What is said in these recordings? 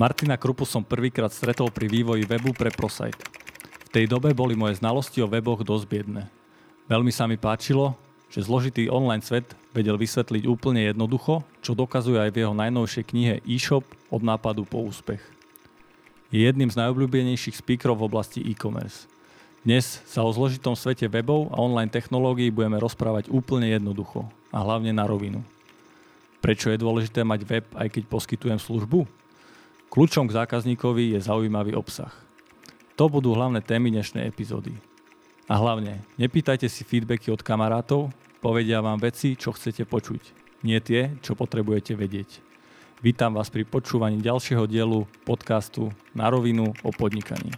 Martina Krupu som prvýkrát stretol pri vývoji webu pre ProSite. V tej dobe boli moje znalosti o weboch dosť biedne. Veľmi sa mi páčilo, že zložitý online svet vedel vysvetliť úplne jednoducho, čo dokazuje aj v jeho najnovšej knihe e-shop od nápadu po úspech. Je jedným z najobľúbenejších speakerov v oblasti e-commerce. Dnes sa o zložitom svete webov a online technológií budeme rozprávať úplne jednoducho a hlavne na rovinu. Prečo je dôležité mať web, aj keď poskytujem službu? Kľúčom k zákazníkovi je zaujímavý obsah. To budú hlavné témy dnešnej epizódy. A hlavne, nepýtajte si feedbacky od kamarátov, povedia vám veci, čo chcete počuť, nie tie, čo potrebujete vedieť. Vítam vás pri počúvaní ďalšieho dielu podcastu Na rovinu o podnikaní.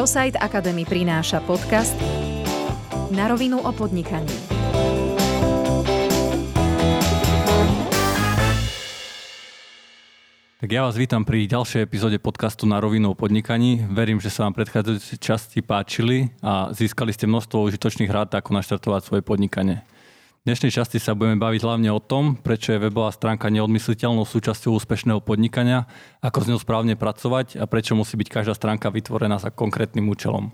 ProSite Academy prináša podcast Na rovinu o podnikaní. Tak ja vás vítam pri ďalšej epizóde podcastu Na rovinu o podnikaní. Verím, že sa vám predchádzajúce časti páčili a získali ste množstvo užitočných rád, ako naštartovať svoje podnikanie. V dnešnej časti sa budeme baviť hlavne o tom, prečo je webová stránka neodmysliteľnou súčasťou úspešného podnikania, ako s ňou správne pracovať a prečo musí byť každá stránka vytvorená za konkrétnym účelom.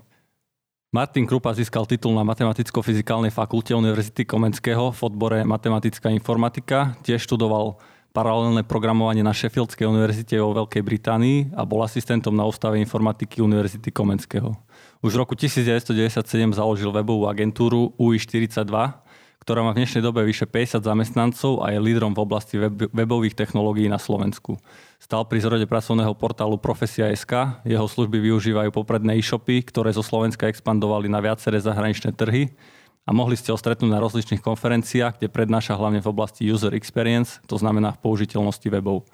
Martin Krupa získal titul na Matematicko-fyzikálnej fakulte Univerzity Komenského v odbore Matematická informatika, tiež študoval paralelné programovanie na Sheffieldskej univerzite vo Veľkej Británii a bol asistentom na ústave informatiky Univerzity Komenského. Už v roku 1997 založil webovú agentúru UI42, ktorá má v dnešnej dobe vyše 50 zamestnancov a je lídrom v oblasti web- webových technológií na Slovensku. Stal pri zrode pracovného portálu Profesia.sk, jeho služby využívajú popredné e-shopy, ktoré zo Slovenska expandovali na viaceré zahraničné trhy a mohli ste ho stretnúť na rozličných konferenciách, kde prednáša hlavne v oblasti user experience, to znamená v použiteľnosti webov.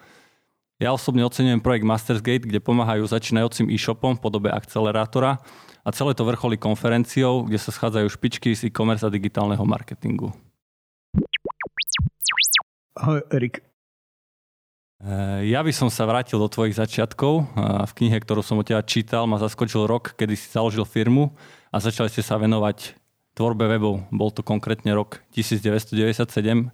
Ja osobne ocenujem projekt Mastersgate, kde pomáhajú začínajúcim e-shopom v podobe akcelerátora, a celé to vrcholí konferenciou, kde sa schádzajú špičky z e-commerce a digitálneho marketingu. Ahoj, Erik. Eh, ja by som sa vrátil do tvojich začiatkov. V knihe, ktorú som od teba čítal, ma zaskočil rok, kedy si založil firmu a začali ste sa venovať tvorbe webov. Bol to konkrétne rok 1997.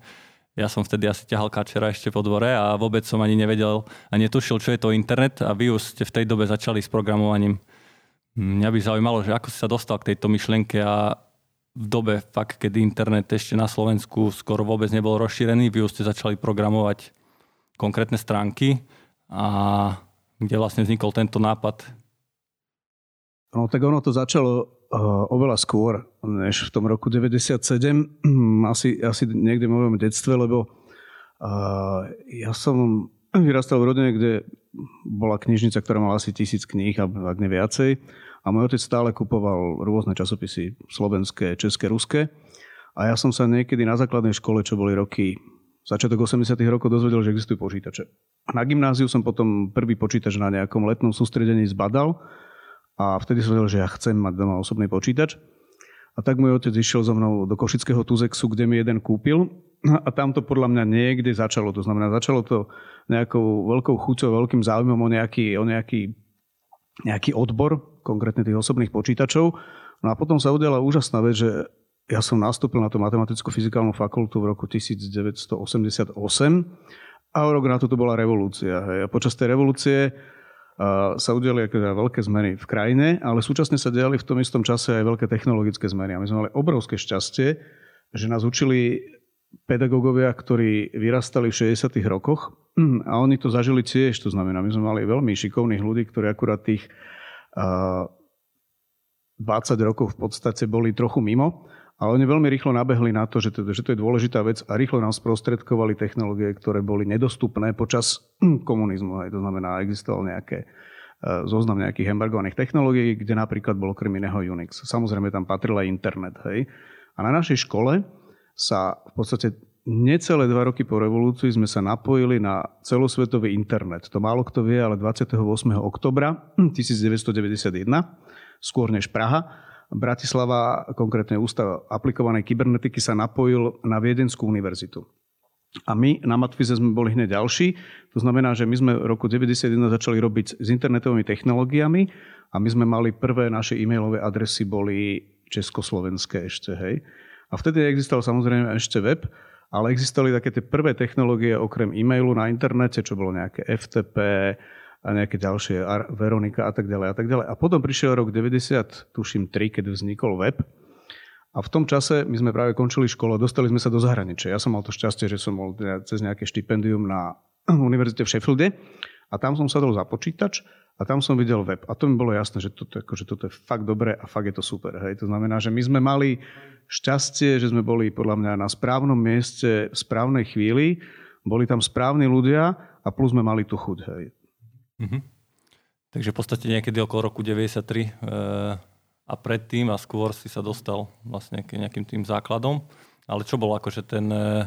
Ja som vtedy asi ťahal kačera ešte po dvore a vôbec som ani nevedel a netušil, čo je to internet a vy už ste v tej dobe začali s programovaním. Mňa by zaujímalo, že ako si sa dostal k tejto myšlienke a v dobe fakt, kedy internet ešte na Slovensku skoro vôbec nebol rozšírený, vy už ste začali programovať konkrétne stránky a kde vlastne vznikol tento nápad? No tak ono to začalo uh, oveľa skôr, než v tom roku 97, asi, asi niekde v mojom detstve, lebo uh, ja som vyrastal v rodine, kde bola knižnica, ktorá mala asi tisíc kníh, ak ne viacej. A môj otec stále kupoval rôzne časopisy, slovenské, české, ruské. A ja som sa niekedy na základnej škole, čo boli roky začiatok 80 rokov, dozvedel, že existujú počítače. Na gymnáziu som potom prvý počítač na nejakom letnom sústredení zbadal a vtedy som vedel, že ja chcem mať doma osobný počítač. A tak môj otec išiel so mnou do Košického Tuzexu, kde mi jeden kúpil a tam to podľa mňa niekde začalo. To znamená, začalo to nejakou veľkou chuťou, veľkým záujmom o nejaký, o nejaký, nejaký odbor, konkrétne tých osobných počítačov. No a potom sa udiala úžasná vec, že ja som nastúpil na tú matematicko-fyzikálnu fakultu v roku 1988 a o rok na to, to bola revolúcia. A počas tej revolúcie sa udiali teda veľké zmeny v krajine, ale súčasne sa diali v tom istom čase aj veľké technologické zmeny. A my sme mali obrovské šťastie, že nás učili pedagógovia, ktorí vyrastali v 60. rokoch a oni to zažili tiež. To znamená, my sme mali veľmi šikovných ľudí, ktorí akurát tých 20 rokov v podstate boli trochu mimo, ale oni veľmi rýchlo nabehli na to, že to, že to je dôležitá vec a rýchlo nám sprostredkovali technológie, ktoré boli nedostupné počas komunizmu. Aj to znamená, existoval nejaké zoznam nejakých embargovaných technológií, kde napríklad bol okrem iného Unix. Samozrejme tam patril aj internet. Hej. A na našej škole sa v podstate necelé dva roky po revolúcii sme sa napojili na celosvetový internet. To málo kto vie, ale 28. oktobra 1991, skôr než Praha, Bratislava, konkrétne Ústav aplikovanej kybernetiky, sa napojil na Viedenskú univerzitu. A my na Matfize sme boli hneď ďalší. To znamená, že my sme v roku 1991 začali robiť s internetovými technológiami a my sme mali prvé naše e-mailové adresy boli československé ešte, hej. A vtedy existoval samozrejme ešte web, ale existovali také tie prvé technológie okrem e-mailu na internete, čo bolo nejaké FTP a nejaké ďalšie, Veronika a tak ďalej a tak ďalej. A potom prišiel rok 90, tuším 3, keď vznikol web. A v tom čase my sme práve končili školu a dostali sme sa do zahraničia. Ja som mal to šťastie, že som bol cez nejaké štipendium na univerzite v Sheffielde a tam som sadol za počítač a tam som videl web. A to mi bolo jasné, že toto, akože toto je fakt dobré a fakt je to super. Hej. To znamená, že my sme mali šťastie, že sme boli podľa mňa na správnom mieste v správnej chvíli, boli tam správni ľudia a plus sme mali tú chuť. Hej. Mm-hmm. Takže v podstate niekedy okolo roku 93 e, a predtým a skôr si sa dostal vlastne k nejakým tým základom. Ale čo bol akože ten e,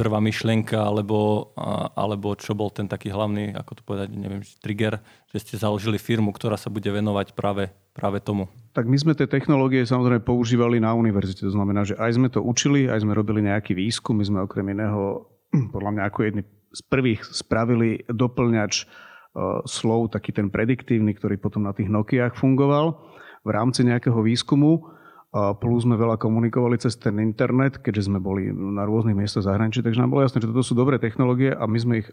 prvá myšlienka, alebo, alebo čo bol ten taký hlavný, ako to povedať, neviem, trigger, že ste založili firmu, ktorá sa bude venovať práve, práve tomu? Tak my sme tie technológie samozrejme používali na univerzite. To znamená, že aj sme to učili, aj sme robili nejaký výskum. My sme okrem iného, podľa mňa ako jedni z prvých spravili doplňač slov, taký ten prediktívny, ktorý potom na tých Nokiách fungoval v rámci nejakého výskumu a plus sme veľa komunikovali cez ten internet, keďže sme boli na rôznych miestach zahraničí, takže nám bolo jasné, že toto sú dobré technológie a my sme ich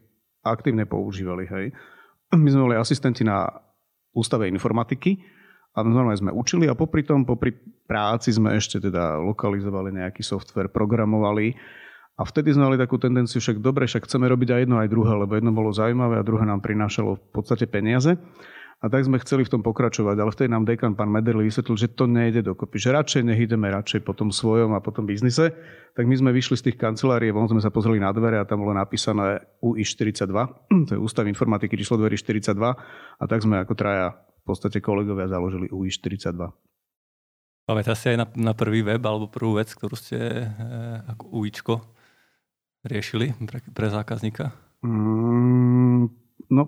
aktívne používali. Hej. My sme boli asistenti na ústave informatiky a normálne sme učili a popri tom, popri práci sme ešte teda lokalizovali nejaký software, programovali a vtedy sme mali takú tendenciu, však dobre, však chceme robiť aj jedno, aj druhé, lebo jedno bolo zaujímavé a druhé nám prinášalo v podstate peniaze. A tak sme chceli v tom pokračovať, ale vtedy nám dekan pán Mederli vysvetlil, že to nejde dokopy, že radšej nech ideme radšej po tom svojom a po tom biznise. Tak my sme vyšli z tých kancelárií, von sme sa pozreli na dvere a tam bolo napísané UI42, to je Ústav informatiky číslo dverí 42 a tak sme ako traja v podstate kolegovia založili UI42. Pamätáš si aj na, na prvý web alebo prvú vec, ktorú ste e, ako UIčko riešili pre, pre zákazníka? Mm, no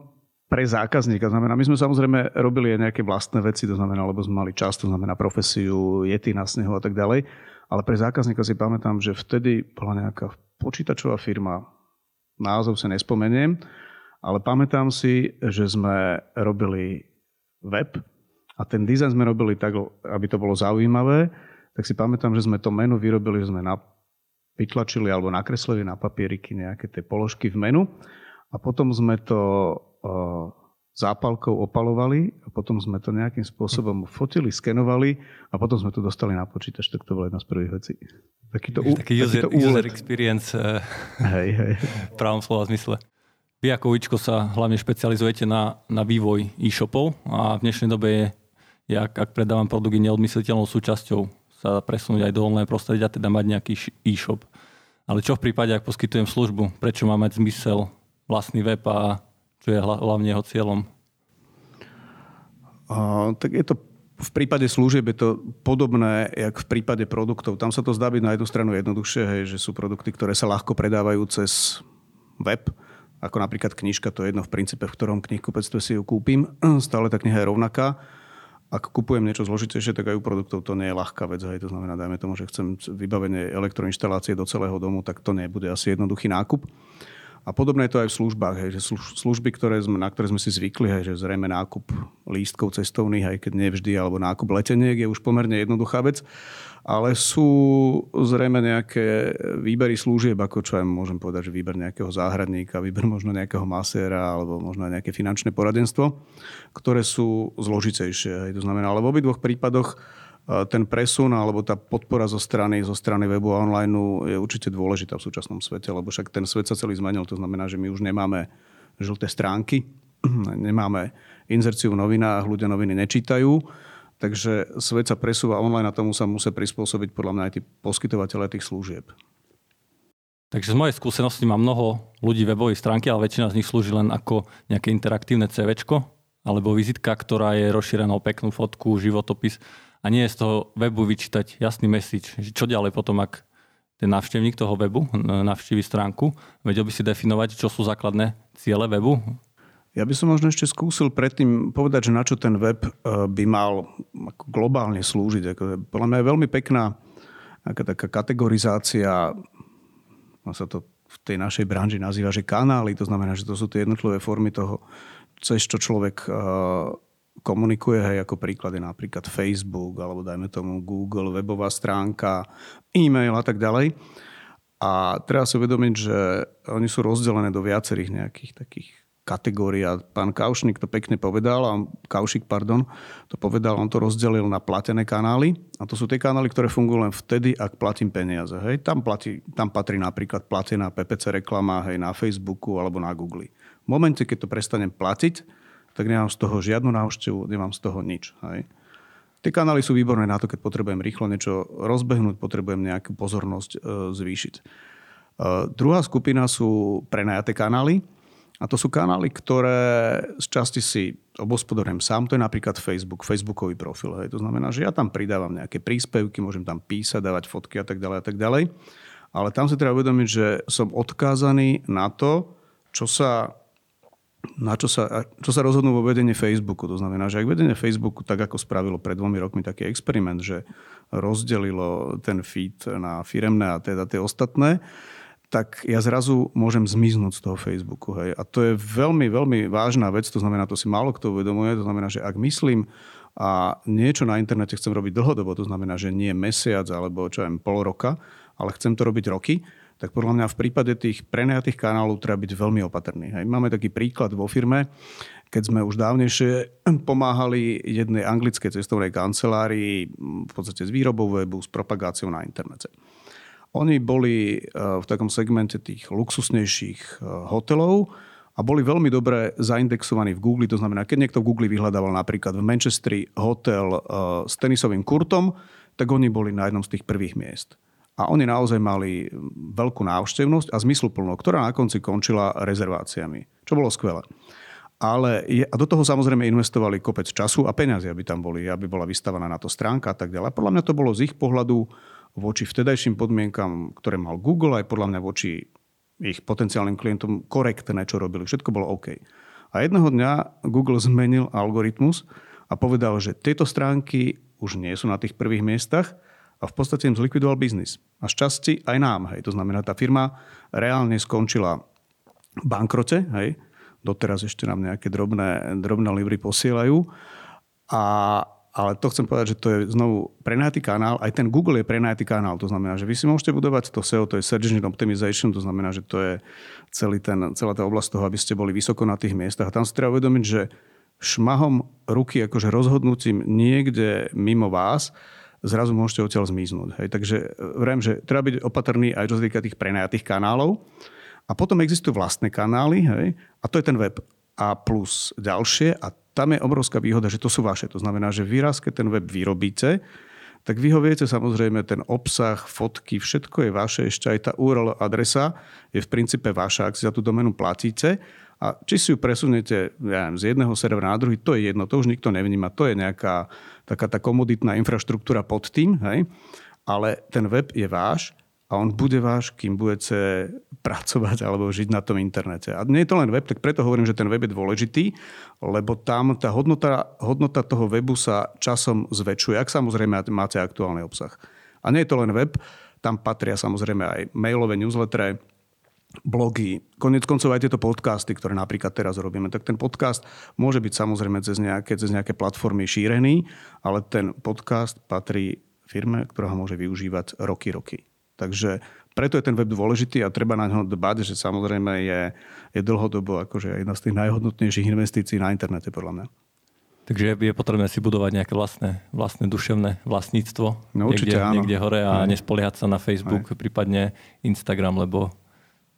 pre zákazníka. Znamená, my sme samozrejme robili aj nejaké vlastné veci, to znamená, lebo sme mali čas, to znamená profesiu, jety na snehu a tak ďalej. Ale pre zákazníka si pamätám, že vtedy bola nejaká počítačová firma, názov sa nespomeniem, ale pamätám si, že sme robili web a ten dizajn sme robili tak, aby to bolo zaujímavé, tak si pamätám, že sme to menu vyrobili, že sme na, vytlačili alebo nakreslili na papieriky nejaké tie položky v menu a potom sme to zápalkou opalovali a potom sme to nejakým spôsobom fotili, skenovali a potom sme to dostali na počítač, tak to bolo jedna z prvých vecí. Takýto, taký user, takýto user experience eh, hej, hej. v pravom slova zmysle. Vy ako Uičko sa hlavne špecializujete na, na vývoj e-shopov a v dnešnej dobe je, je ak, predávam produkt, neodmysliteľnou súčasťou sa presunúť aj do online prostredia, teda mať nejaký e-shop. Ale čo v prípade, ak poskytujem službu? Prečo má mať zmysel vlastný web a čo je hlavne jeho cieľom? Uh, tak je to v prípade služieb je to podobné, jak v prípade produktov. Tam sa to zdá byť na jednu stranu jednoduchšie, hej, že sú produkty, ktoré sa ľahko predávajú cez web, ako napríklad knižka, to je jedno v princípe, v ktorom knihkupectve si ju kúpim. Stále tá kniha je rovnaká. Ak kupujem niečo zložitejšie, tak aj u produktov to nie je ľahká vec. Hej. To znamená, dajme tomu, že chcem vybavenie elektroinštalácie do celého domu, tak to nebude asi jednoduchý nákup. A podobné je to aj v službách, hej, že služby, ktoré sme, na ktoré sme si zvykli, hej, že zrejme nákup lístkov cestovných, aj keď nevždy, alebo nákup leteniek je už pomerne jednoduchá vec, ale sú zrejme nejaké výbery služieb, ako čo aj môžem povedať, že výber nejakého záhradníka, výber možno nejakého maséra, alebo možno nejaké finančné poradenstvo, ktoré sú zložitejšie. Hej. To znamená, ale v obidvoch prípadoch ten presun alebo tá podpora zo strany, zo strany webu a online je určite dôležitá v súčasnom svete, lebo však ten svet sa celý zmenil. To znamená, že my už nemáme žlté stránky, nemáme inzerciu v novinách, ľudia noviny nečítajú, takže svet sa presúva online a tomu sa musí prispôsobiť podľa mňa aj tí poskytovateľe tých služieb. Takže z mojej skúsenosti mám mnoho ľudí webovej stránky, ale väčšina z nich slúži len ako nejaké interaktívne CV alebo vizitka, ktorá je rozšírená o peknú fotku, životopis a nie je z toho webu vyčítať jasný message, čo ďalej potom, ak ten návštevník toho webu navštívi stránku, vedel by si definovať, čo sú základné ciele webu? Ja by som možno ešte skúsil predtým povedať, že na čo ten web e, by mal globálne slúžiť. Podľa mňa je veľmi pekná taká kategorizácia, sa to v tej našej branži nazýva, že kanály, to znamená, že to sú tie jednotlivé formy toho, cez čo človek komunikuje, hej, ako príklady napríklad Facebook, alebo dajme tomu Google, webová stránka, e-mail a tak ďalej. A treba si uvedomiť, že oni sú rozdelené do viacerých nejakých takých kategórií. A pán Kaušnik to pekne povedal, a Kaušik, pardon, to povedal, on to rozdelil na platené kanály. A to sú tie kanály, ktoré fungujú len vtedy, ak platím peniaze. Hej. Tam, platí, tam patrí napríklad platená PPC reklama hej, na Facebooku alebo na Google. V momente, keď to prestanem platiť, tak nemám z toho žiadnu návštevu, nemám z toho nič. Hej. Tie kanály sú výborné na to, keď potrebujem rýchlo niečo rozbehnúť, potrebujem nejakú pozornosť e, zvýšiť. E, druhá skupina sú prenajaté kanály. A to sú kanály, ktoré z časti si obospodarujem sám. To je napríklad Facebook, Facebookový profil. Hej. To znamená, že ja tam pridávam nejaké príspevky, môžem tam písať, dávať fotky a tak ďalej a tak ďalej. Ale tam si treba uvedomiť, že som odkázaný na to, čo sa na čo sa, čo sa rozhodnú vo vedení Facebooku. To znamená, že ak vedenie Facebooku, tak ako spravilo pred dvomi rokmi taký experiment, že rozdelilo ten feed na firemné a teda tie ostatné, tak ja zrazu môžem zmiznúť z toho Facebooku. Hej. A to je veľmi, veľmi vážna vec, to znamená, to si málo kto uvedomuje, to znamená, že ak myslím a niečo na internete chcem robiť dlhodobo, to znamená, že nie mesiac alebo čo viem, pol roka, ale chcem to robiť roky, tak podľa mňa v prípade tých prenajatých kanálov treba byť veľmi opatrný. Hej. Máme taký príklad vo firme, keď sme už dávnejšie pomáhali jednej anglickej cestovnej kancelárii v podstate s výrobou webu, s propagáciou na internete. Oni boli e, v takom segmente tých luxusnejších e, hotelov a boli veľmi dobre zaindexovaní v Google. To znamená, keď niekto v Google vyhľadával napríklad v Manchestri hotel e, s tenisovým kurtom, tak oni boli na jednom z tých prvých miest. A oni naozaj mali veľkú návštevnosť a zmysluplnú, ktorá na konci končila rezerváciami, čo bolo skvelé. Ale je, a do toho samozrejme investovali kopec času a peniazy, aby tam boli, aby bola vystavaná na to stránka a tak ďalej. Podľa mňa to bolo z ich pohľadu voči vtedajším podmienkam, ktoré mal Google, aj podľa mňa voči ich potenciálnym klientom korektné, čo robili. Všetko bolo OK. A jedného dňa Google zmenil algoritmus a povedal, že tieto stránky už nie sú na tých prvých miestach, a v podstate im zlikvidoval biznis. A z časti aj nám. Hej. To znamená, tá firma reálne skončila v bankrote. Hej. Doteraz ešte nám nejaké drobné, drobné libry posielajú. A, ale to chcem povedať, že to je znovu prenajatý kanál. Aj ten Google je prenajatý kanál. To znamená, že vy si môžete budovať to SEO, to je Search Engine Optimization, to znamená, že to je celý ten, celá tá oblasť toho, aby ste boli vysoko na tých miestach. A tam si treba uvedomiť, že šmahom ruky, akože rozhodnutím niekde mimo vás, zrazu môžete odtiaľ zmiznúť. Hej. Takže e, vrem, že treba byť opatrný aj čo sa týka tých prenajatých kanálov. A potom existujú vlastné kanály, hej, a to je ten web. A plus ďalšie, a tam je obrovská výhoda, že to sú vaše. To znamená, že vy keď ten web vyrobíte, tak vy ho viete samozrejme, ten obsah, fotky, všetko je vaše, ešte aj tá URL adresa je v princípe vaša, ak si za tú domenu platíte. A či si ju presunete ja neviem, z jedného servera na druhý, to je jedno, to už nikto nevníma, to je nejaká taká tá komoditná infraštruktúra pod tým, hej? ale ten web je váš a on bude váš, kým budete pracovať alebo žiť na tom internete. A nie je to len web, tak preto hovorím, že ten web je dôležitý, lebo tam tá hodnota, hodnota toho webu sa časom zväčšuje, ak samozrejme máte aktuálny obsah. A nie je to len web, tam patria samozrejme aj mailové newslettere, blogy, konec koncov aj tieto podcasty, ktoré napríklad teraz robíme, tak ten podcast môže byť samozrejme cez nejaké, cez nejaké platformy šírený, ale ten podcast patrí firme, ktorá ho môže využívať roky, roky. Takže preto je ten web dôležitý a treba na ňo dbať, že samozrejme je, je dlhodobo akože jedna z tých najhodnotnejších investícií na internete podľa mňa. Takže je potrebné si budovať nejaké vlastné, vlastné duševné vlastníctvo no, určite, niekde, áno. niekde hore a Aj. nespoliehať sa na Facebook, Aj. prípadne Instagram, lebo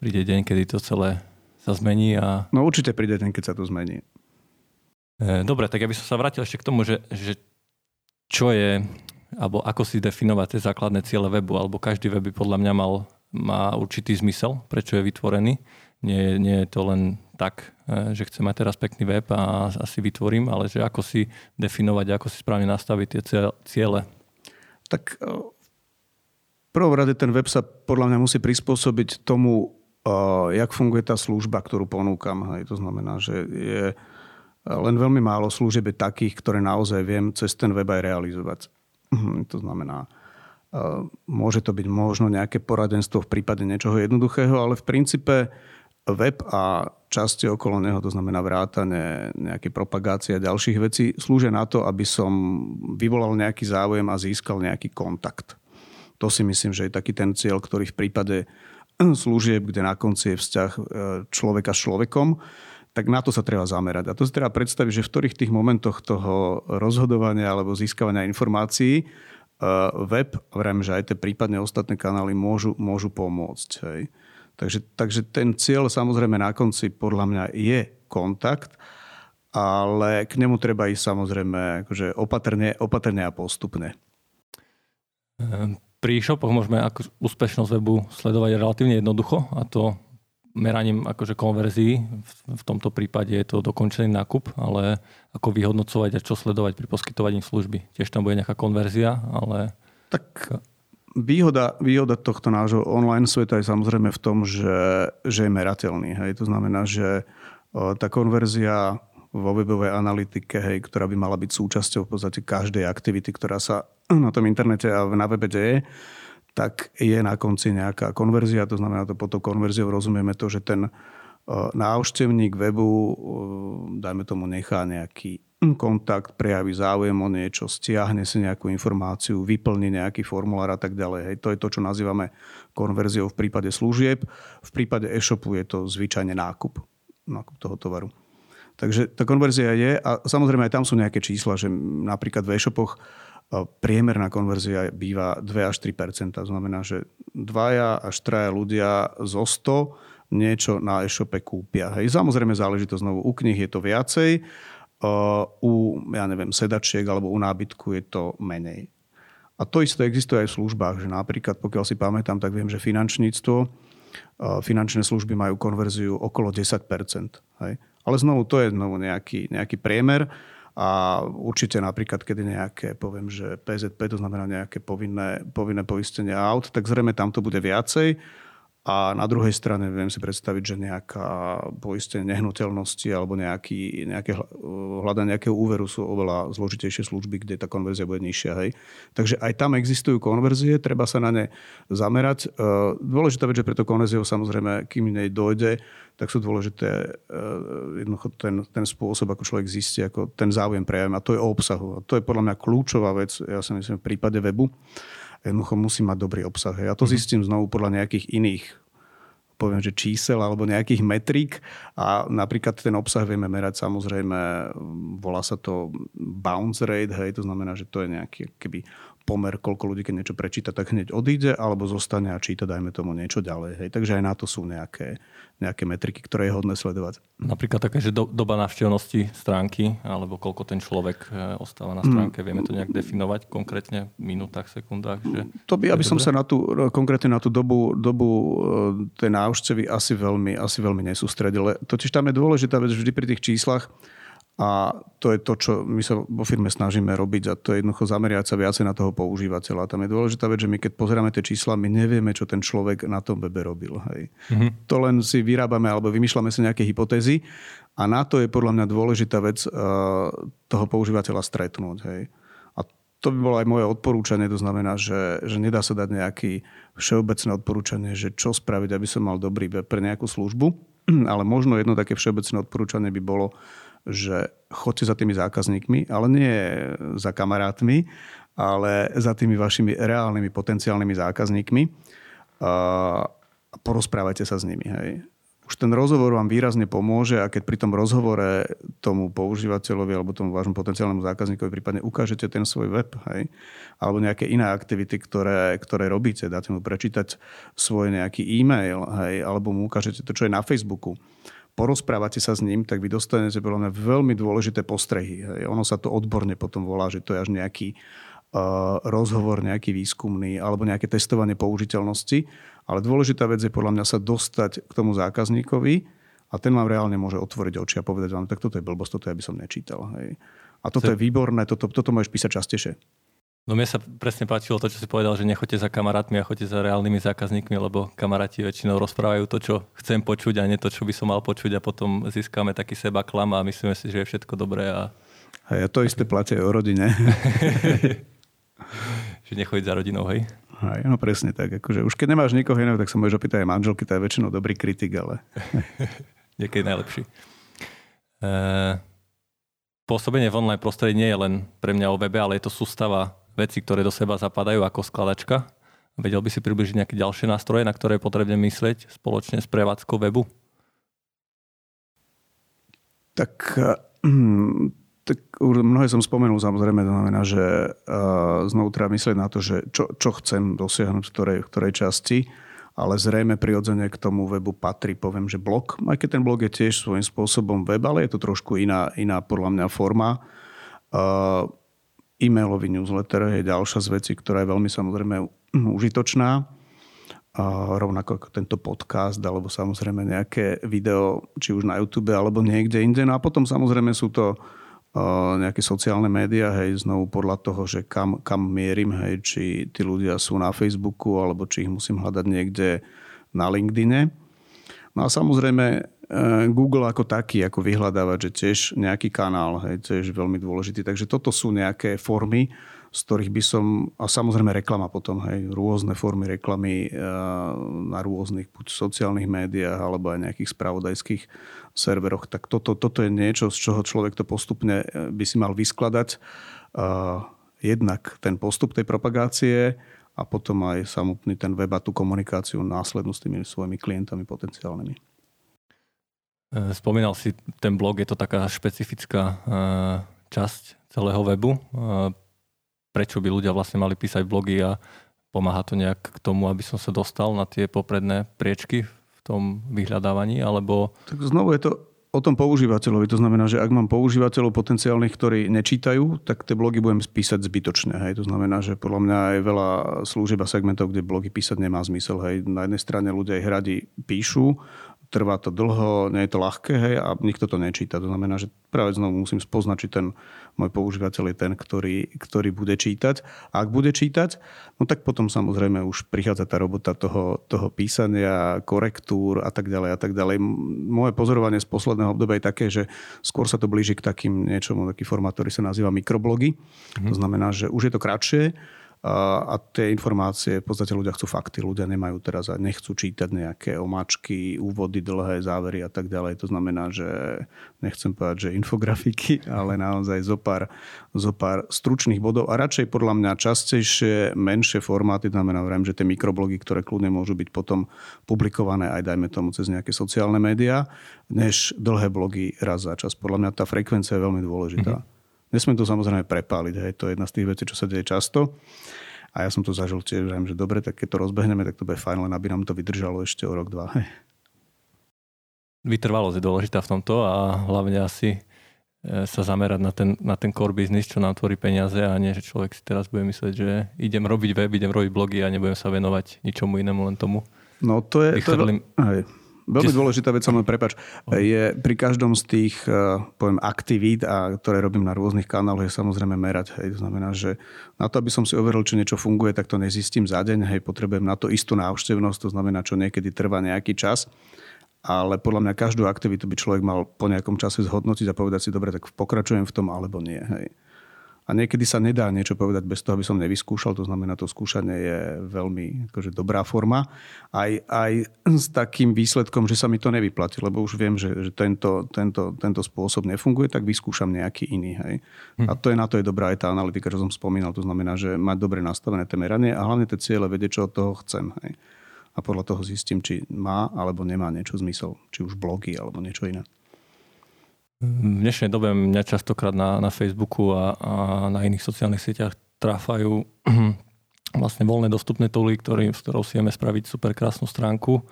príde deň, kedy to celé sa zmení. A... No určite príde deň, keď sa to zmení. E, dobre, tak ja by som sa vrátil ešte k tomu, že, že čo je, alebo ako si definovať tie základné ciele webu, alebo každý web by podľa mňa mal, má určitý zmysel, prečo je vytvorený. Nie, nie je to len tak, e, že chcem mať teraz pekný web a asi vytvorím, ale že ako si definovať, ako si správne nastaviť tie ciele. Tak e, v prvom rade ten web sa podľa mňa musí prispôsobiť tomu, jak funguje tá služba, ktorú ponúkam. Hej. To znamená, že je len veľmi málo služieb takých, ktoré naozaj viem cez ten web aj realizovať. Mhm, to znamená, Môže to byť možno nejaké poradenstvo v prípade niečoho jednoduchého, ale v princípe web a časti okolo neho, to znamená vrátane, nejaké propagácie a ďalších vecí, slúžia na to, aby som vyvolal nejaký záujem a získal nejaký kontakt. To si myslím, že je taký ten cieľ, ktorý v prípade služieb, kde na konci je vzťah e, človeka s človekom, tak na to sa treba zamerať. A to si treba predstaviť, že v ktorých tých momentoch toho rozhodovania alebo získavania informácií uh, web, vrajme, že aj tie prípadne ostatné kanály môžu, môžu pomôcť. Hej. Takže, takže ten cieľ samozrejme na konci podľa mňa je kontakt, ale k nemu treba ísť samozrejme akože opatrne, opatrne a postupne. Pri e-shopoch môžeme ako úspešnosť webu sledovať relatívne jednoducho a to meraním akože konverzií. V tomto prípade je to dokončený nákup, ale ako vyhodnocovať a čo sledovať pri poskytovaní služby. Tiež tam bude nejaká konverzia, ale... Tak výhoda, výhoda tohto nášho online sveta je samozrejme v tom, že, že je merateľný. Hej. To znamená, že tá konverzia vo webovej analytike, hej, ktorá by mala byť súčasťou v podstate každej aktivity, ktorá sa na tom internete a na webe deje, tak je na konci nejaká konverzia. To znamená, to pod tou konverziou rozumieme to, že ten e, návštevník webu, e, dajme tomu, nechá nejaký kontakt, prejaví záujem o niečo, stiahne si nejakú informáciu, vyplní nejaký formulár a tak ďalej. Hej, to je to, čo nazývame konverziou v prípade služieb. V prípade e-shopu je to zvyčajne nákup, nákup toho tovaru. Takže tá konverzia je a samozrejme aj tam sú nejaké čísla, že napríklad v e-shopoch priemerná konverzia býva 2 až 3 To znamená, že dvaja až traja ľudia zo 100 niečo na e-shope kúpia. Hej. Samozrejme záleží to znovu. U knih je to viacej, u, ja neviem, sedačiek alebo u nábytku je to menej. A to isté existuje aj v službách, že napríklad, pokiaľ si pamätám, tak viem, že finančníctvo, finančné služby majú konverziu okolo 10 hej. Ale znovu to je znovu nejaký, nejaký priemer a určite napríklad, je nejaké, poviem, že PZP, to znamená nejaké povinné, povinné poistenie aut, tak zrejme tam to bude viacej. A na druhej strane viem si predstaviť, že nejaká poistenie nehnuteľnosti alebo nejaký, nejaké hľadanie nejakého úveru sú oveľa zložitejšie služby, kde tá konverzia bude nižšia. Hej. Takže aj tam existujú konverzie, treba sa na ne zamerať. E, dôležitá vec, že pre to konverziou samozrejme, kým nej dojde, tak sú dôležité e, jednoducho ten, ten spôsob, ako človek zistí, ako ten záujem prejaví. A to je o obsahu. A to je podľa mňa kľúčová vec, ja si myslím, v prípade webu jednoducho musí mať dobrý obsah. Ja to mhm. zistím znovu podľa nejakých iných poviem, že čísel alebo nejakých metrík a napríklad ten obsah vieme merať samozrejme, volá sa to bounce rate, hej, to znamená, že to je nejaký keby pomer, koľko ľudí, keď niečo prečíta, tak hneď odíde, alebo zostane a číta, dajme tomu niečo ďalej. Hej. Takže aj na to sú nejaké, nejaké metriky, ktoré je hodné sledovať. Napríklad také, že do, doba návštevnosti stránky, alebo koľko ten človek e, ostáva na stránke, mm. vieme to nejak definovať konkrétne v minútach, sekundách? Že to by, aby som sa na tú, konkrétne na tú dobu, dobu e, tej návštevy asi veľmi, asi veľmi nesústredil. Totiž tam je dôležitá vec vždy pri tých číslach, a to je to, čo my sa vo firme snažíme robiť a to je jednoducho zameriať sa viacej na toho používateľa. Tam je dôležitá vec, že my keď pozeráme tie čísla, my nevieme, čo ten človek na tom webe robil. Hej. Mm-hmm. To len si vyrábame alebo vymýšľame si nejaké hypotézy a na to je podľa mňa dôležitá vec uh, toho používateľa stretnúť. Hej. A to by bolo aj moje odporúčanie, to znamená, že, že nedá sa dať nejaké všeobecné odporúčanie, že čo spraviť, aby som mal dobrý web pre nejakú službu, ale možno jedno také všeobecné odporúčanie by bolo, že chodte za tými zákazníkmi, ale nie za kamarátmi, ale za tými vašimi reálnymi potenciálnymi zákazníkmi a porozprávajte sa s nimi. Hej. Už ten rozhovor vám výrazne pomôže a keď pri tom rozhovore tomu používateľovi alebo tomu vášmu potenciálnemu zákazníkovi prípadne ukážete ten svoj web hej, alebo nejaké iné aktivity, ktoré, ktoré robíte, dáte mu prečítať svoj nejaký e-mail hej, alebo mu ukážete to, čo je na Facebooku, porozprávate sa s ním, tak vy dostanete podľa mňa veľmi dôležité postrehy. Hej. Ono sa to odborne potom volá, že to je až nejaký uh, rozhovor, nejaký výskumný alebo nejaké testovanie použiteľnosti. Ale dôležitá vec je podľa mňa sa dostať k tomu zákazníkovi a ten vám reálne môže otvoriť oči a povedať vám, tak toto je blbosť, toto ja by som nečítal. Hej. A toto to... je výborné, toto, toto môžeš písať častejšie. No mne sa presne páčilo to, čo si povedal, že nechoďte za kamarátmi a choďte za reálnymi zákazníkmi, lebo kamaráti väčšinou rozprávajú to, čo chcem počuť a nie to, čo by som mal počuť a potom získame taký seba klam a myslíme si, že je všetko dobré. A... A to isté platia o rodine. Čiže nechodiť za rodinou, hej? Hej, no presne tak. Akože už keď nemáš nikoho iného, tak sa môžeš opýtať aj manželky, to je väčšinou dobrý kritik, ale... Niekedy najlepší. E, pôsobenie v online prostredí nie je len pre mňa o webe, ale je to sústava veci, ktoré do seba zapadajú ako skladačka. Vedel by si približiť nejaké ďalšie nástroje, na ktoré je potrebné myslieť spoločne s prevádzkou webu? Tak hm, tak mnohé som spomenul, samozrejme, to znamená, že uh, znovu treba myslieť na to, že čo, čo chcem dosiahnuť v ktorej, v ktorej časti, ale zrejme prirodzene k tomu webu patrí, poviem, že blog, aj keď ten blog je tiež svojím spôsobom web, ale je to trošku iná, iná podľa mňa forma. Uh, e-mailový newsletter je ďalšia z vecí, ktorá je veľmi samozrejme užitočná. A rovnako ako tento podcast, alebo samozrejme nejaké video, či už na YouTube, alebo niekde inde. No a potom samozrejme sú to nejaké sociálne médiá, hej, znovu podľa toho, že kam, kam mierim, hej, či tí ľudia sú na Facebooku, alebo či ich musím hľadať niekde na LinkedIne. No a samozrejme Google ako taký, ako vyhľadávať, že tiež nejaký kanál, hej, tiež veľmi dôležitý. Takže toto sú nejaké formy, z ktorých by som, a samozrejme reklama potom, hej, rôzne formy reklamy e, na rôznych buď sociálnych médiách alebo aj nejakých spravodajských serveroch, tak toto, toto je niečo, z čoho človek to postupne e, by si mal vyskladať. Jednak ten postup tej propagácie a potom aj samotný ten web a tú komunikáciu následnú s tými svojimi klientami potenciálnymi. E, spomínal si ten blog, je to taká špecifická časť celého webu prečo by ľudia vlastne mali písať blogy a pomáha to nejak k tomu, aby som sa dostal na tie popredné priečky v tom vyhľadávaní, alebo... Tak znovu je to o tom používateľovi. To znamená, že ak mám používateľov potenciálnych, ktorí nečítajú, tak tie blogy budem spísať zbytočne. Hej. To znamená, že podľa mňa je veľa služieb a segmentov, kde blogy písať nemá zmysel. Hej. Na jednej strane ľudia ich radi píšu, trvá to dlho, nie je to ľahké hej, a nikto to nečíta. To znamená, že práve znovu musím spoznať, či ten môj používateľ je ten, ktorý, ktorý bude čítať. A ak bude čítať, no tak potom samozrejme už prichádza tá robota toho, toho písania, korektúr a tak ďalej a tak ďalej. Moje pozorovanie z posledného obdobia je také, že skôr sa to blíži k takým niečomu, taký formát, ktorý sa nazýva mikroblogy. Mhm. To znamená, že už je to kratšie, a tie informácie, v podstate ľudia chcú fakty, ľudia nemajú teraz a nechcú čítať nejaké omáčky, úvody, dlhé závery a tak ďalej. To znamená, že nechcem povedať, že infografiky, ale naozaj zo pár, stručných bodov a radšej podľa mňa častejšie, menšie formáty, znamená, vrajím, že tie mikroblogy, ktoré kľudne môžu byť potom publikované aj dajme tomu cez nejaké sociálne médiá, než dlhé blogy raz za čas. Podľa mňa tá frekvencia je veľmi dôležitá. Mm-hmm. Nesmiem to samozrejme prepáliť, hej, to je jedna z tých vecí, čo sa deje často. A ja som to zažil tiež, že dobre, tak keď to rozbehneme, tak to bude fajn, len aby nám to vydržalo ešte o rok, dva. Hej. Vytrvalosť je dôležitá v tomto a hlavne asi e, sa zamerať na ten, na ten core business, čo nám tvorí peniaze a nie, že človek si teraz bude myslieť, že idem robiť web, idem robiť blogy a nebudem sa venovať ničomu inému, len tomu. No to je... To je hej. Veľmi dôležitá vec, samozrejme, prepač, je pri každom z tých, eh, poviem, aktivít, a ktoré robím na rôznych kanáloch, je samozrejme merať. Hej. To znamená, že na to, aby som si overil, či niečo funguje, tak to nezistím za deň. Hej, potrebujem na to istú návštevnosť, to znamená, čo niekedy trvá nejaký čas. Ale podľa mňa každú aktivitu by človek mal po nejakom čase zhodnotiť a povedať si, dobre, tak pokračujem v tom alebo nie. Hej. A niekedy sa nedá niečo povedať bez toho, aby som nevyskúšal. To znamená, to skúšanie je veľmi akože, dobrá forma. Aj, aj s takým výsledkom, že sa mi to nevyplatí, lebo už viem, že, že tento, tento, tento spôsob nefunguje, tak vyskúšam nejaký iný. Hej. Hm. A to je na to je dobrá aj tá analytika, čo som spomínal. To znamená, že mať dobre nastavené tie meranie a hlavne tie ciele, vedieť, čo od toho chcem. Hej. A podľa toho zistím, či má alebo nemá niečo zmysel. Či už blogy alebo niečo iné. V dnešnej dobe mňa častokrát na, na Facebooku a, a na iných sociálnych sieťach tráfajú vlastne voľné dostupné tooly, ktorý, s ktorou si vieme spraviť super krásnu stránku,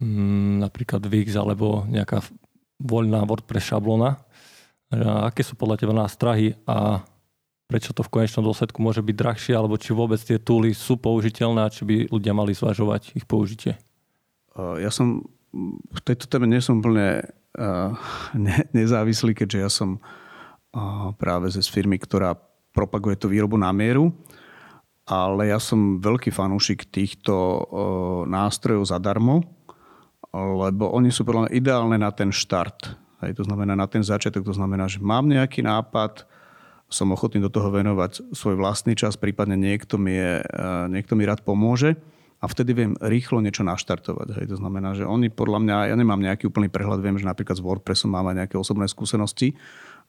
mm, napríklad Wix alebo nejaká voľná WordPress šablona. A aké sú podľa teba nástrahy a prečo to v konečnom dôsledku môže byť drahšie, alebo či vôbec tie tooly sú použiteľné a či by ľudia mali zvažovať ich použitie? Ja som v tejto téme nie som úplne ne, nezávislý, keďže ja som práve ze firmy, ktorá propaguje tú výrobu na mieru. Ale ja som veľký fanúšik týchto nástrojov zadarmo, lebo oni sú podľa mňa ideálne na ten štart. Hej, to znamená na ten začiatok, to znamená, že mám nejaký nápad, som ochotný do toho venovať svoj vlastný čas, prípadne niekto mi, je, niekto mi rád pomôže a vtedy viem rýchlo niečo naštartovať. Hej. To znamená, že oni podľa mňa, ja nemám nejaký úplný prehľad, viem, že napríklad s WordPressom mám aj nejaké osobné skúsenosti,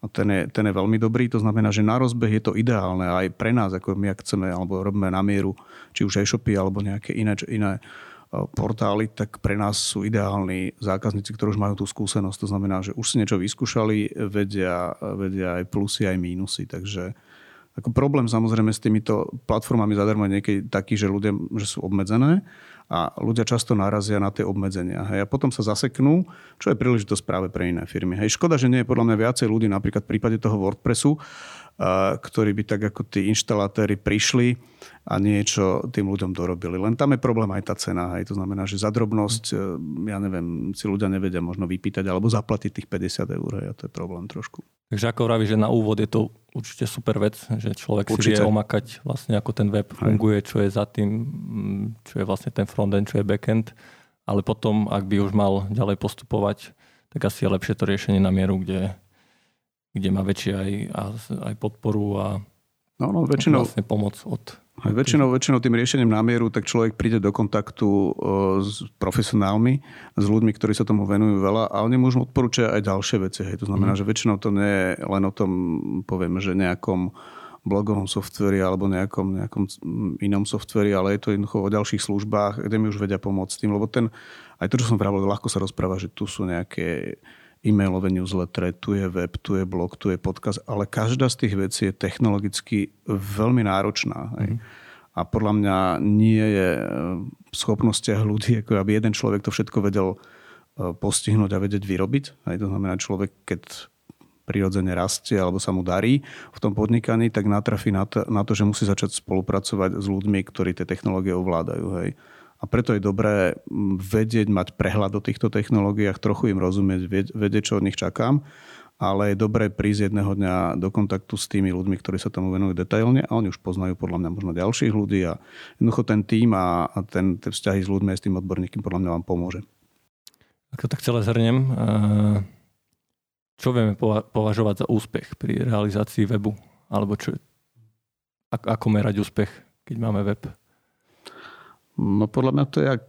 a ten je, ten je veľmi dobrý. To znamená, že na rozbeh je to ideálne aj pre nás, ako my ak chceme, alebo robíme na mieru, či už e-shopy alebo nejaké iné, iné portály, tak pre nás sú ideálni zákazníci, ktorí už majú tú skúsenosť. To znamená, že už si niečo vyskúšali, vedia, vedia aj plusy, aj mínusy. Takže ako problém samozrejme s týmito platformami zadarmo je niekedy taký, že ľudia že sú obmedzené a ľudia často narazia na tie obmedzenia. Hej. A potom sa zaseknú, čo je príležitosť práve pre iné firmy. Hej. Škoda, že nie je podľa mňa viacej ľudí napríklad v prípade toho WordPressu, ktorí by tak ako tí inštalatéri prišli a niečo tým ľuďom dorobili. Len tam je problém aj tá cena. Hej. To znamená, že za drobnosť, e, ja neviem, si ľudia nevedia možno vypýtať alebo zaplatiť tých 50 eur. Hej. A to je problém trošku. Takže ako vraví, že na úvod je to určite super vec, že človek určite. si vie omakať vlastne ako ten web funguje, čo je za tým, čo je vlastne ten frontend, čo je backend. Ale potom, ak by už mal ďalej postupovať, tak asi je lepšie to riešenie na mieru, kde kde má väčšie aj, aj podporu a no, no, väčšinou, vlastne pomoc od... Aj väčšinou, väčšinou tým riešením námieru, tak človek príde do kontaktu s profesionálmi, s ľuďmi, ktorí sa tomu venujú veľa a oni môžu odporúčať aj ďalšie veci. Hej. To znamená, mm. že väčšinou to nie je len o tom, poviem, že nejakom blogovom softveri alebo nejakom, nejakom inom softveri, ale je to jednoducho o ďalších službách, kde mi už vedia pomôcť tým, lebo ten, aj to, čo som pravil, ľahko sa rozpráva, že tu sú nejaké e-mailové newsletter, tu je web, tu je blog, tu je podcast, ale každá z tých vecí je technologicky veľmi náročná. Mm. A podľa mňa nie je v schopnostiach ľudí, ako aby jeden človek to všetko vedel e, postihnúť a vedieť vyrobiť. Aj to znamená, človek, keď prirodzene rastie alebo sa mu darí v tom podnikaní, tak natrafí na to, na to, že musí začať spolupracovať s ľuďmi, ktorí tie technológie ovládajú. Hej. A preto je dobré vedieť, mať prehľad o týchto technológiách, trochu im rozumieť, vedieť, čo od nich čakám. Ale je dobré prísť jedného dňa do kontaktu s tými ľuďmi, ktorí sa tomu venujú detailne a oni už poznajú podľa mňa možno ďalších ľudí a jednoducho ten tým a, a ten, ten vzťahy s ľuďmi a s tým odborníkom podľa mňa vám pomôže. Ak to tak celé zhrnem, eh, čo vieme považovať za úspech pri realizácii webu? Alebo čo, ako merať úspech, keď máme web? No podľa mňa to je jak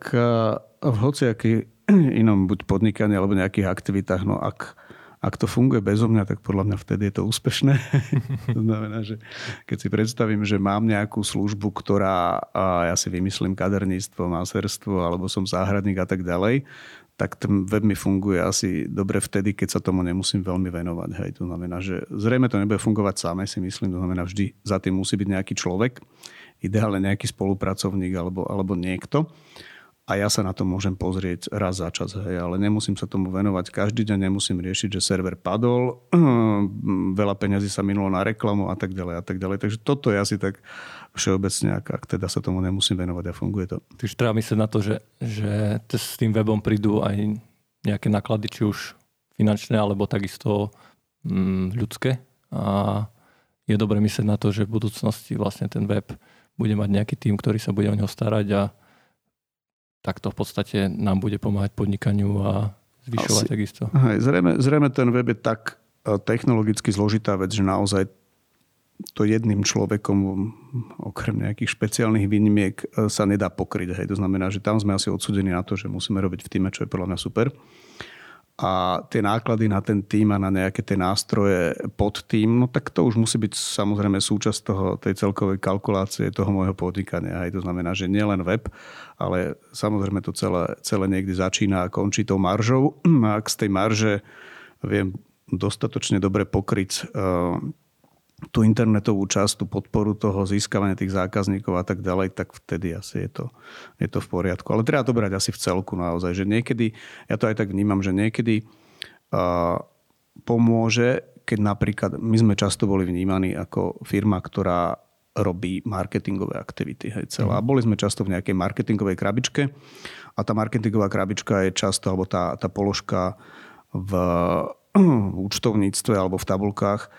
v hociaký inom buď podnikaní alebo nejakých aktivitách. No ak, ak to funguje bezo mňa, tak podľa mňa vtedy je to úspešné. to znamená, že keď si predstavím, že mám nejakú službu, ktorá, ja si vymyslím kaderníctvo, maserstvo, alebo som záhradník a tak ďalej, tak ten web mi funguje asi dobre vtedy, keď sa tomu nemusím veľmi venovať. Hej. To znamená, že zrejme to nebude fungovať samé, si myslím. To znamená, vždy za tým musí byť nejaký človek ideálne nejaký spolupracovník alebo, alebo niekto. A ja sa na to môžem pozrieť raz za čas, hej, ale nemusím sa tomu venovať každý deň, nemusím riešiť, že server padol, veľa peňazí sa minulo na reklamu a tak ďalej a tak ďalej. Takže toto je asi tak všeobecne, ak, ak teda sa tomu nemusím venovať a funguje to. Takže treba myslieť na to, že, že s tým webom prídu aj nejaké náklady, či už finančné, alebo takisto mm, ľudské. A je dobre myslieť na to, že v budúcnosti vlastne ten web bude mať nejaký tým, ktorý sa bude o neho starať a takto v podstate nám bude pomáhať podnikaniu a zvyšovať Asi. takisto. Hej, zrejme, zrejme ten web je tak e, technologicky zložitá vec, že naozaj to jedným človekom, okrem nejakých špeciálnych výnimiek, e, sa nedá pokryť. Hej. To znamená, že tam sme asi odsudení na to, že musíme robiť v týme, čo je podľa mňa super a tie náklady na ten tým a na nejaké tie nástroje pod tým, no tak to už musí byť samozrejme súčasť toho, tej celkovej kalkulácie toho môjho podnikania. Aj to znamená, že nielen web, ale samozrejme to celé, celé niekde začína a končí tou maržou. Ak z tej marže viem dostatočne dobre pokryť uh, tú internetovú časť, tú podporu toho získavania tých zákazníkov a tak ďalej, tak vtedy asi je to, je to v poriadku. Ale treba to brať asi v celku naozaj, že niekedy, ja to aj tak vnímam, že niekedy uh, pomôže, keď napríklad, my sme často boli vnímaní ako firma, ktorá robí marketingové aktivity. Hej, celá. Mm. Boli sme často v nejakej marketingovej krabičke a tá marketingová krabička je často, alebo tá, tá položka v účtovníctve alebo v tabulkách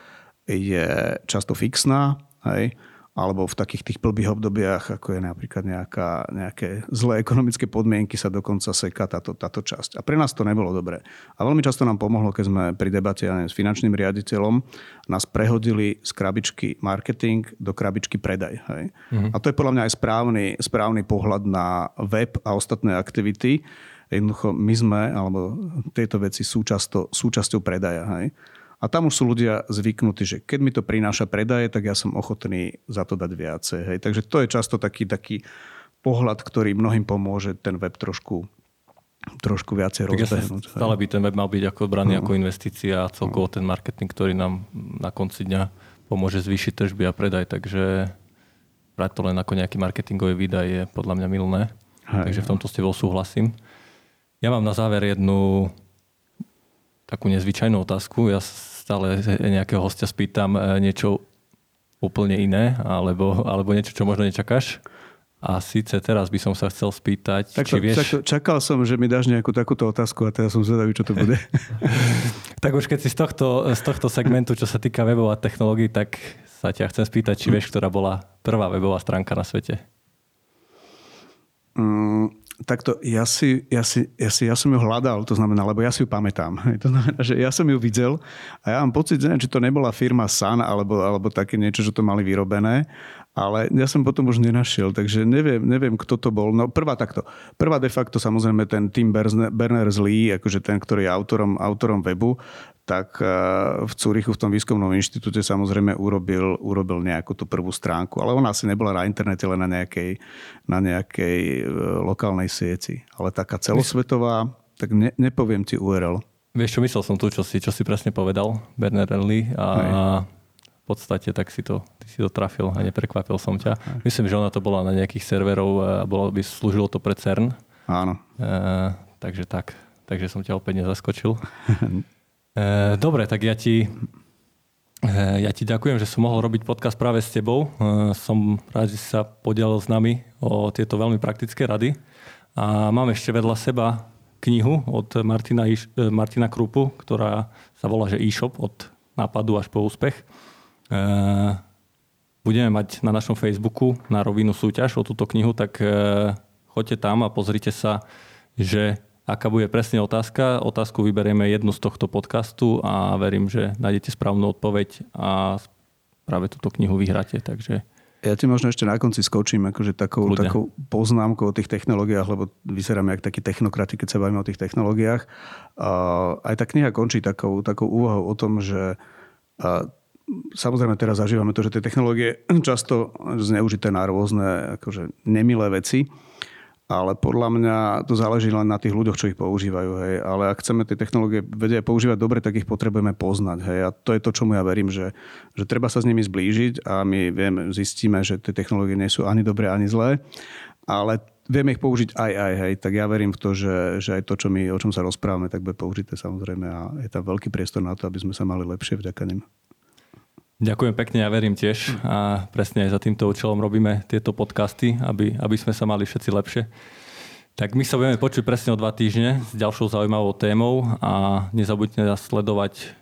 je často fixná, hej, alebo v takých tých blbých obdobiach, ako je napríklad nejaká, nejaké zlé ekonomické podmienky, sa dokonca seká táto, táto časť. A pre nás to nebolo dobré. A veľmi často nám pomohlo, keď sme pri debate neviem, s finančným riaditeľom, nás prehodili z krabičky marketing do krabičky predaj. Hej. Mm-hmm. A to je podľa mňa aj správny, správny pohľad na web a ostatné aktivity. Jednoducho my sme, alebo tieto veci sú často súčasťou predaja. Hej. A tam už sú ľudia zvyknutí, že keď mi to prináša predaje, tak ja som ochotný za to dať viacej. Hej. Takže to je často taký, taký pohľad, ktorý mnohým pomôže ten web trošku trošku viacej rozbehnúť. Stále by ten web mal byť ako braný uh-huh. ako investícia a celkovo ten marketing, ktorý nám na konci dňa pomôže zvýšiť tržby a predaj, takže brať to len ako nejaký marketingový výdaj je podľa mňa milné. Hej. Takže v tomto s tebou súhlasím. Ja mám na záver jednu takú nezvyčajnú otázku. Ja stále nejakého hostia spýtam e, niečo úplne iné, alebo, alebo niečo, čo možno nečakáš. A síce teraz by som sa chcel spýtať, tak či vieš... Tak, čakal som, že mi dáš nejakú takúto otázku a teraz som zvedavý, čo to bude. tak už keď si z tohto, z tohto segmentu, čo sa týka webov a technológií, tak sa ťa chcem spýtať, či vieš, ktorá bola prvá webová stránka na svete. Mm, takto, ja si, ja, si, ja, si, ja som ju hľadal, to znamená, lebo ja si ju pamätám. To znamená, že ja som ju videl a ja mám pocit, či to nebola firma Sun alebo, alebo také niečo, že to mali vyrobené, ale ja som potom už nenašiel, takže neviem, neviem kto to bol. No prvá takto. Prvá de facto samozrejme ten Tim Berners-Lee, akože ten, ktorý je autorom, autorom webu, tak eh, v Cúrichu v tom výskumnom inštitúte samozrejme urobil, urobil nejakú tú prvú stránku, ale ona asi nebola na internete, len na nejakej, na nejakej eh, lokálnej sieti. Ale taká celosvetová, tak ne, nepoviem ti URL. Vieš čo, myslel som tu, čo si, čo si presne povedal, Bernard Lee a v podstate tak si to, ty si to trafil a neprekvapil som ťa. Aj. Myslím, že ona to bola na nejakých serverov a bolo, by slúžilo to pre CERN. Áno. E, takže tak, takže som ťa opäť nezaskočil. E, dobre, tak ja ti, e, ja ti ďakujem, že som mohol robiť podcast práve s tebou. E, som rád, že sa podielil s nami o tieto veľmi praktické rady. A mám ešte vedľa seba knihu od Martina, Martina Krupu, ktorá sa volá že e-shop od nápadu až po úspech. Budeme mať na našom Facebooku na rovinu súťaž o túto knihu, tak choďte tam a pozrite sa, že aká bude presne otázka. Otázku vyberieme jednu z tohto podcastu a verím, že nájdete správnu odpoveď a práve túto knihu vyhráte. Takže ja ti možno ešte na konci skočím akože takou, takou poznámkou o tých technológiách, lebo vyzeráme jak takí technokrati, keď sa bavíme o tých technológiách. Aj tá kniha končí takou, takou úvahou o tom, že samozrejme teraz zažívame to, že tie technológie často zneužité na rôzne akože nemilé veci ale podľa mňa to záleží len na tých ľuďoch, čo ich používajú. Hej. Ale ak chceme tie technológie vedieť používať dobre, tak ich potrebujeme poznať. Hej. A to je to, čomu ja verím, že, že treba sa s nimi zblížiť a my vieme, zistíme, že tie technológie nie sú ani dobré, ani zlé, ale vieme ich použiť aj, aj, hej. Tak ja verím v to, že, že aj to, čo my, o čom sa rozprávame, tak bude použité samozrejme a je tam veľký priestor na to, aby sme sa mali lepšie vďaka nim. Ďakujem pekne, ja verím tiež a presne aj za týmto účelom robíme tieto podcasty, aby, aby sme sa mali všetci lepšie. Tak my sa budeme počuť presne o dva týždne s ďalšou zaujímavou témou a nezabudnite nás sledovať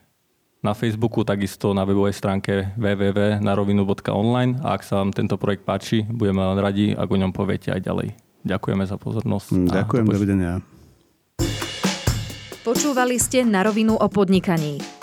na Facebooku, takisto na webovej stránke www.narovinu.online a ak sa vám tento projekt páči, budeme len radi, ak o ňom poviete aj ďalej. Ďakujeme za pozornosť. Ďakujem, dovidenia. Počúvali ste na rovinu o podnikaní.